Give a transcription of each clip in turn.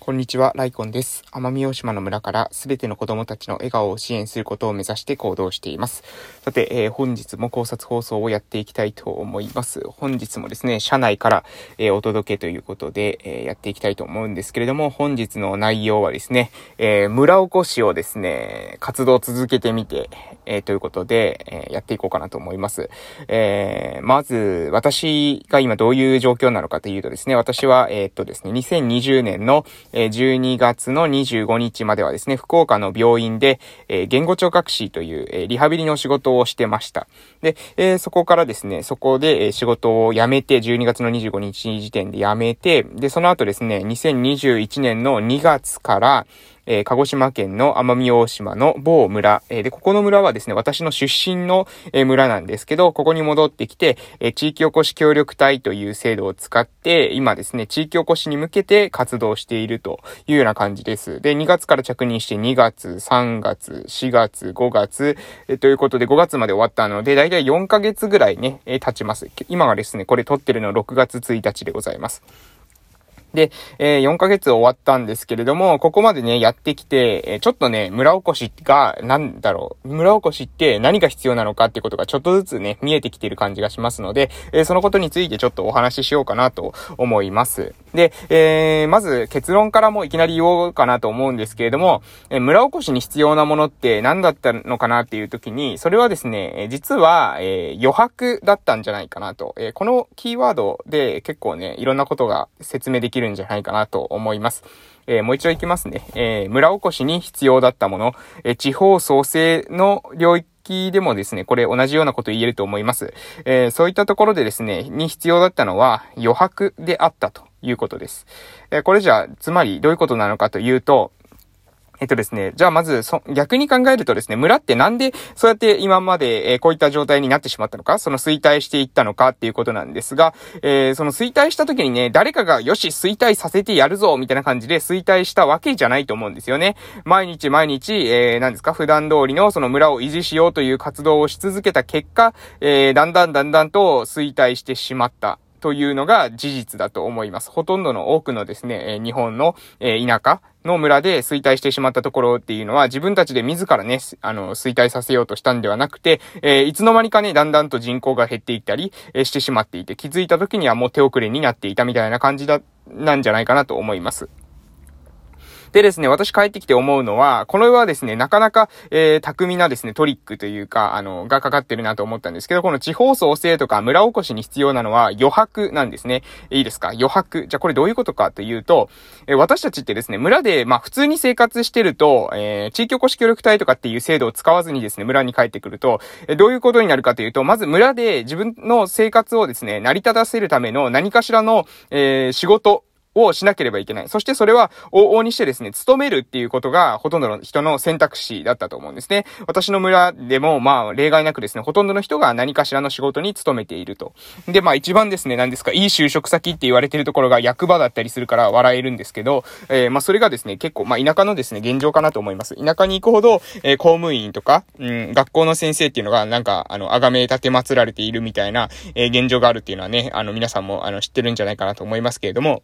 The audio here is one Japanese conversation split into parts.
こんにちは、ライコンです。奄美大島の村からすべての子供たちの笑顔を支援することを目指して行動しています。さて、えー、本日も考察放送をやっていきたいと思います。本日もですね、社内から、えー、お届けということで、えー、やっていきたいと思うんですけれども、本日の内容はですね、え村おこしをですね、活動を続けてみて、えということで、えやっていこうかなと思います。えまず、私が今どういう状況なのかというとですね、私は、えっとですね、2020年の、え12月の25日まではですね、福岡の病院で、え言語聴覚士という、えリハビリの仕事をしてました。で、えそこからですね、そこで、え仕事を辞めて、12月の25日時点で辞めて、で、その後ですね、2021年の2月から、えー、鹿児島県の奄美大島の某村、えー、で、ここの村はですね、私の出身の、えー、村なんですけど、ここに戻ってきて、え地域おこし協力隊という制度を使って、今ですね、地域おこしに向けて活動しているというような感じです。で、2月から着任して2月、3月、4月、5月、えということで5月まで終わったので、だいたい4ヶ月ぐらいね、え経ちます。今がですね、これ撮ってるの6月1日でございます。で、えー、4ヶ月終わったんですけれども、ここまでね、やってきて、えー、ちょっとね、村おこしが、なんだろう、村おこしって何が必要なのかってことがちょっとずつね、見えてきてる感じがしますので、えー、そのことについてちょっとお話ししようかなと思います。で、えー、まず結論からもいきなり言おうかなと思うんですけれども、えー、村おこしに必要なものって何だったのかなっていう時に、それはですね、実は、え余白だったんじゃないかなと。えこのキーワードで結構ね、いろんなことが説明できるるんじゃないかなと思います。えー、もう一度行きますね。えー、村おこしに必要だったもの、えー、地方創生の領域でもですね、これ同じようなこと言えると思います。えー、そういったところでですね、に必要だったのは余白であったということです。えー、これじゃあ、つまりどういうことなのかというと、えっとですね、じゃあまず、そ、逆に考えるとですね、村ってなんでそうやって今まで、えー、こういった状態になってしまったのか、その衰退していったのかっていうことなんですが、えー、その衰退した時にね、誰かがよし、衰退させてやるぞ、みたいな感じで衰退したわけじゃないと思うんですよね。毎日毎日、えー、何ですか、普段通りのその村を維持しようという活動をし続けた結果、えー、だんだんだんだんと衰退してしまった。というのが事実だと思います。ほとんどの多くのですね、え日本の、え田舎の村で衰退してしまったところっていうのは自分たちで自らね、あの、衰退させようとしたんではなくて、えー、いつの間にかね、だんだんと人口が減っていったり、えー、してしまっていて、気づいた時にはもう手遅れになっていたみたいな感じだ、なんじゃないかなと思います。でですね、私帰ってきて思うのは、これはですね、なかなか、えー、巧みなですね、トリックというか、あの、がかかってるなと思ったんですけど、この地方創生とか村おこしに必要なのは余白なんですね。いいですか？余白。じゃあこれどういうことかというと、えー、私たちってですね、村で、まあ普通に生活してると、えー、地域おこし協力隊とかっていう制度を使わずにですね、村に帰ってくると、えー、どういうことになるかというと、まず村で自分の生活をですね、成り立たせるための何かしらの、えー、仕事をしなければいけない。そしてそれは往々にしてですね、勤めるっていうことがほとんどの人の選択肢だったと思うんですね。私の村でも、まあ、例外なくですね、ほとんどの人が何かしらの仕事に勤めていると。で、まあ一番ですね、何ですか、いい就職先って言われてるところが役場だったりするから笑えるんですけど、えー、まあそれがですね、結構、まあ田舎のですね、現状かなと思います。田舎に行くほど、えー、公務員とか、うん、学校の先生っていうのが、なんか、あの、あがめ立て祀られているみたいな、えー、現状があるっていうのはね、あの、皆さんも、あの、知ってるんじゃないかなと思いますけれども、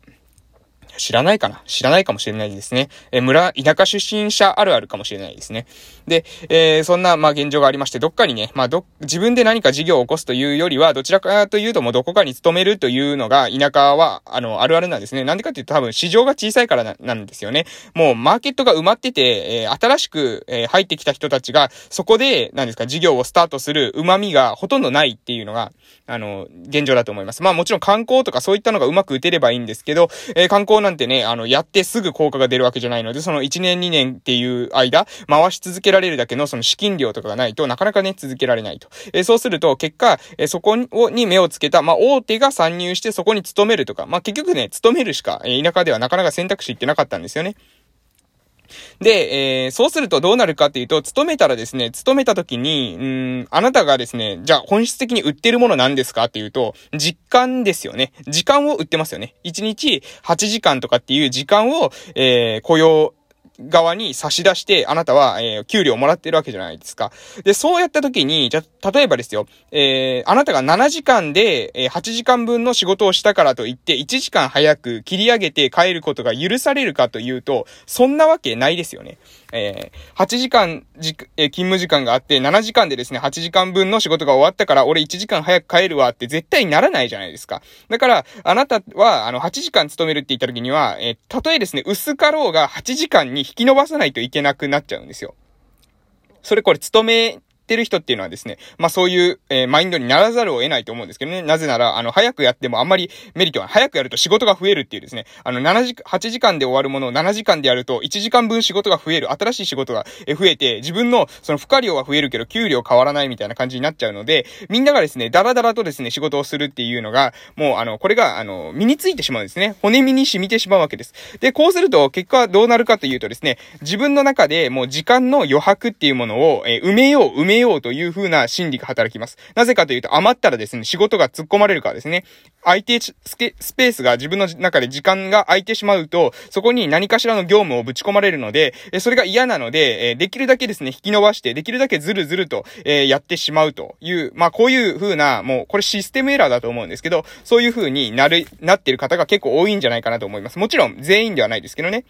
知らないかな？知らないかもしれないですね。え村、田舎出身者あるあるかもしれないですね。で、えー、そんな、まあ、現状がありまして、どっかにね、まあ、ど、自分で何か事業を起こすというよりは、どちらかというともうどこかに勤めるというのが、田舎は、あの、あるあるなんですね。なんでかっていうと多分市場が小さいからな、んですよね。もう、マーケットが埋まってて、えー、新しく、えー、入ってきた人たちが、そこで、何ですか、事業をスタートする旨味がほとんどないっていうのが、あの、現状だと思います。まあ、もちろん観光とかそういったのがうまく打てればいいんですけど、えー、観光なんてね、あの、やってすぐ効果が出るわけじゃないので、その1年2年っていう間、回し続けられるだけのその資金量とかがないとなかなかね、続けられないと。えー、そうすると、結果、えー、そこに目をつけた、まあ、大手が参入してそこに勤めるとか、まあ、結局ね、勤めるしか、えー、田舎ではなかなか選択肢ってなかったんですよね。で、えー、そうするとどうなるかっていうと、勤めたらですね、勤めた時に、うん、あなたがですね、じゃあ本質的に売ってるものなんですかっていうと、実感ですよね。時間を売ってますよね。1日8時間とかっていう時間を、えー、雇用側に差し出して、あなたは、えー、給料をもらってるわけじゃないですか。で、そうやった時に、じゃ、例えばですよ、えー、あなたが7時間で、えー、8時間分の仕事をしたからといって、1時間早く切り上げて帰ることが許されるかというと、そんなわけないですよね。えー、8時間じ、え、勤務時間があって、7時間でですね、8時間分の仕事が終わったから、俺1時間早く帰るわって絶対にならないじゃないですか。だから、あなたは、あの、8時間勤めるって言った時には、えー、たとえですね、薄かろうが8時間に引き伸ばさないといけなくなっちゃうんですよ。それこれ勤めってる人っていうのはですね、まあそういう、えー、マインドにならざるを得ないと思うんですけどね。なぜなら、あの、早くやってもあんまりメリットは、早くやると仕事が増えるっていうですね、あの、7時、8時間で終わるものを7時間でやると、1時間分仕事が増える、新しい仕事が増えて、自分のその負荷量は増えるけど、給料変わらないみたいな感じになっちゃうので、みんながですね、ダラダラとですね、仕事をするっていうのが、もう、あの、これが、あの、身についてしまうんですね。骨身に染みてしまうわけです。で、こうすると、結果はどうなるかというとですね、自分の中でもう時間の余白っていうものを、えー、埋めよう、埋めようという風な心理が働きます。なぜかというと、余ったらですね、仕事が突っ込まれるからですね。相手スペースが自分の中で時間が空いてしまうと、そこに何かしらの業務をぶち込まれるので、それが嫌なので、できるだけですね、引き伸ばして、できるだけずるずると、えやってしまうという、まあこういう風な、もうこれシステムエラーだと思うんですけど、そういう風になる、なってる方が結構多いんじゃないかなと思います。もちろん全員ではないですけどね。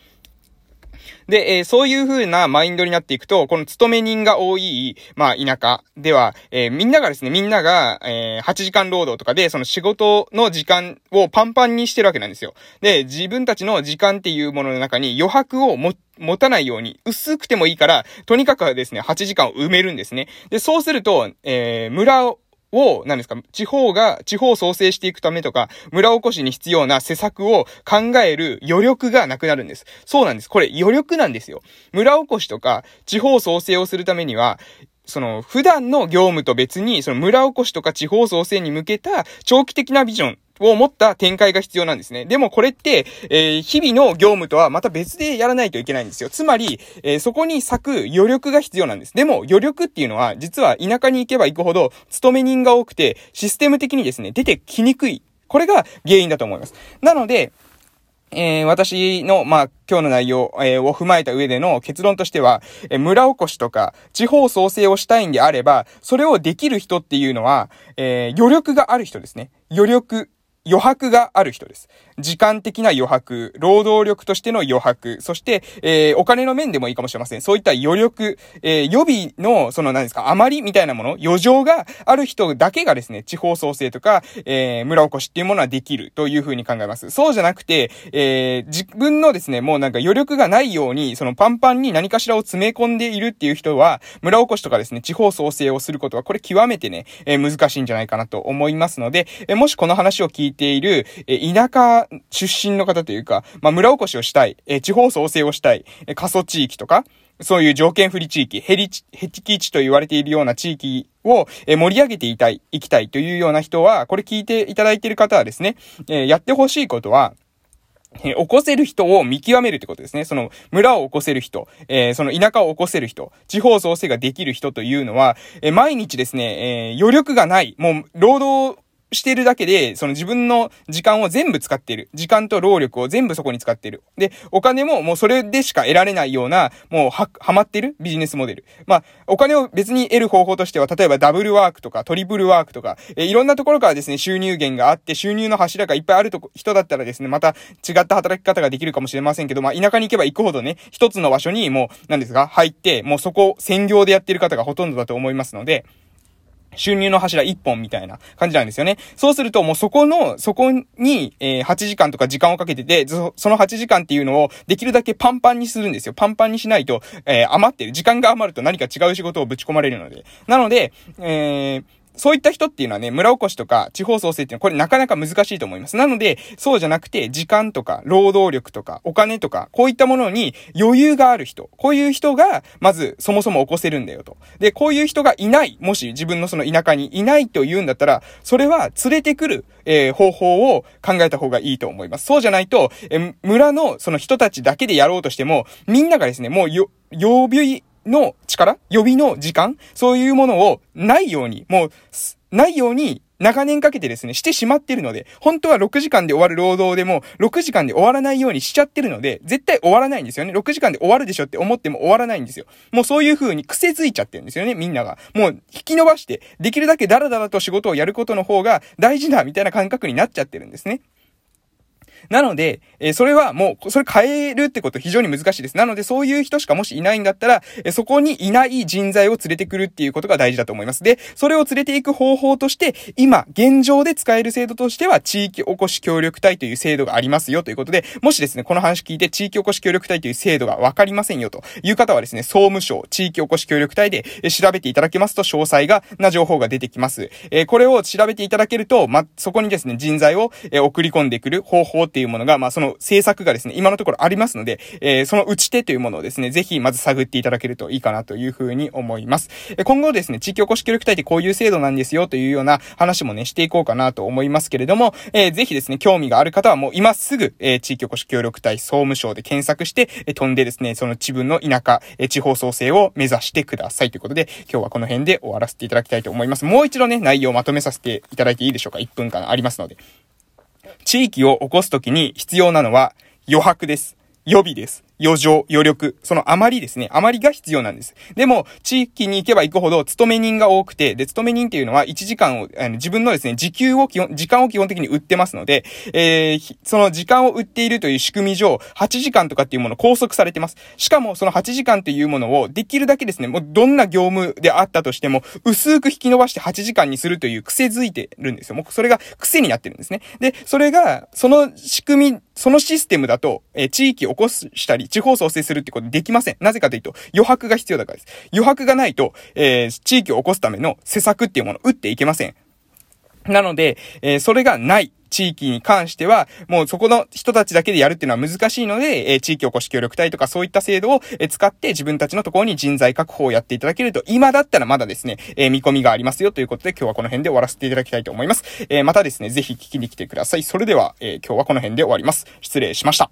で、えー、そういう風なマインドになっていくと、この勤め人が多い、まあ、田舎では、えー、みんながですね、みんなが、えー、8時間労働とかで、その仕事の時間をパンパンにしてるわけなんですよ。で、自分たちの時間っていうものの中に余白を持持たないように、薄くてもいいから、とにかくですね、8時間を埋めるんですね。で、そうすると、えー、村を、何ですか、地方が、地方創生していくためとか、村おこしに必要な施策を考える余力がなくなるんです。そうなんです。これ余力なんですよ。村おこしとか、地方創生をするためには、その、普段の業務と別に、その村おこしとか地方創生に向けた長期的なビジョンを持った展開が必要なんですね。でもこれって、えー、日々の業務とはまた別でやらないといけないんですよ。つまり、えー、そこに咲く余力が必要なんです。でも余力っていうのは、実は田舎に行けば行くほど、勤め人が多くて、システム的にですね、出てきにくい。これが原因だと思います。なので、えー、私の、まあ、今日の内容、えー、を踏まえた上での結論としては、えー、村おこしとか、地方創生をしたいんであれば、それをできる人っていうのは、え余力がある人ですね。余力、余白がある人です。時間的な余白、労働力としての余白、そして、えー、お金の面でもいいかもしれません。そういった余力、えー、予備の、その何ですか、余りみたいなもの、余剰がある人だけがですね、地方創生とか、えー、村おこしっていうものはできるというふうに考えます。そうじゃなくて、えー、自分のですね、もうなんか余力がないように、そのパンパンに何かしらを詰め込んでいるっていう人は、村おこしとかですね、地方創生をすることは、これ極めてね、えー、難しいんじゃないかなと思いますので、えー、もしこの話を聞いている、え田舎出身の方というか、まあ、村おこしをしたい、え地方創生をしたい、え過疎地域とか、そういう条件不利地域、ヘリ、ヘテキ地と言われているような地域を盛り上げていたい、行きたいというような人は、これ聞いていただいている方はですね、えやってほしいことは、え起こせる人を見極めるってことですね。その村を起こせる人、えー、その田舎を起こせる人、地方創生ができる人というのは、えー、毎日ですね、えー、余力がない、もう労働してるだけで、その自分の時間を全部使ってる。時間と労力を全部そこに使ってる。で、お金ももうそれでしか得られないような、もうは、はまってるビジネスモデル。まあ、お金を別に得る方法としては、例えばダブルワークとかトリプルワークとか、えいろんなところからですね、収入源があって、収入の柱がいっぱいあると人だったらですね、また違った働き方ができるかもしれませんけど、まあ、田舎に行けば行くほどね、一つの場所にもう、何ですか、入って、もうそこ専業でやってる方がほとんどだと思いますので、収入の柱一本みたいな感じなんですよね。そうするともうそこの、そこに、えー、8時間とか時間をかけてて、その8時間っていうのをできるだけパンパンにするんですよ。パンパンにしないと、えー、余ってる。時間が余ると何か違う仕事をぶち込まれるので。なので、えー、そういった人っていうのはね、村おこしとか地方創生っていうのはこれなかなか難しいと思います。なので、そうじゃなくて、時間とか、労働力とか、お金とか、こういったものに余裕がある人、こういう人が、まず、そもそも起こせるんだよと。で、こういう人がいない、もし自分のその田舎にいないと言うんだったら、それは連れてくる、えー、方法を考えた方がいいと思います。そうじゃないと、えー、村のその人たちだけでやろうとしても、みんながですね、もうよ、曜日の力予備の時間そういうものをないように、もう、ないように長年かけてですね、してしまってるので、本当は6時間で終わる労働でも、6時間で終わらないようにしちゃってるので、絶対終わらないんですよね。6時間で終わるでしょって思っても終わらないんですよ。もうそういう風に癖づいちゃってるんですよね、みんなが。もう引き伸ばして、できるだけダラダラと仕事をやることの方が大事だ、みたいな感覚になっちゃってるんですね。なので、え、それはもう、それ変えるってこと非常に難しいです。なので、そういう人しかもしいないんだったら、え、そこにいない人材を連れてくるっていうことが大事だと思います。で、それを連れていく方法として、今、現状で使える制度としては、地域おこし協力隊という制度がありますよということで、もしですね、この話聞いて、地域おこし協力隊という制度がわかりませんよという方はですね、総務省地域おこし協力隊で調べていただけますと、詳細が、な情報が出てきます。え、これを調べていただけると、ま、そこにですね、人材を、え送り込んでくる方法ってていうものが、まあ、その政策がですね、今のところありますので、えー、その打ち手というものをですね、ぜひまず探っていただけるといいかなというふうに思います。え今後ですね、地域おこし協力隊ってこういう制度なんですよというような話もね、していこうかなと思いますけれども、えー、ぜひですね、興味がある方はもう今すぐ、えー、地域おこし協力隊総務省で検索して、えー、飛んでですね、その自分の田舎、えー、地方創生を目指してくださいということで、今日はこの辺で終わらせていただきたいと思います。もう一度ね、内容をまとめさせていただいていいでしょうか ?1 分間ありますので。地域を起こすときに必要なのは余白です。予備です。余剰、余力、その余りですね。余りが必要なんです。でも、地域に行けば行くほど、勤め人が多くて、で、勤め人っていうのは1時間を、あの自分のですね、時給を基本、時間を基本的に売ってますので、えー、その時間を売っているという仕組み上、8時間とかっていうものを拘束されてます。しかも、その8時間っていうものを、できるだけですね、もうどんな業務であったとしても、薄く引き伸ばして8時間にするという癖づいてるんですよ。もうそれが癖になってるんですね。で、それが、その仕組み、そのシステムだと、えー、地域を起こしたり地方創生するってことできません。なぜかというと、余白が必要だからです。余白がないと、えー、地域を起こすための施策っていうものを打っていけません。なので、えー、それがない地域に関しては、もうそこの人たちだけでやるっていうのは難しいので、えー、地域おこし協力隊とかそういった制度を、えー、使って自分たちのところに人材確保をやっていただけると、今だったらまだですね、えー、見込みがありますよということで今日はこの辺で終わらせていただきたいと思います。えまたですね、ぜひ聞きに来てください。それでは、え今日はこの辺で終わります。失礼しました。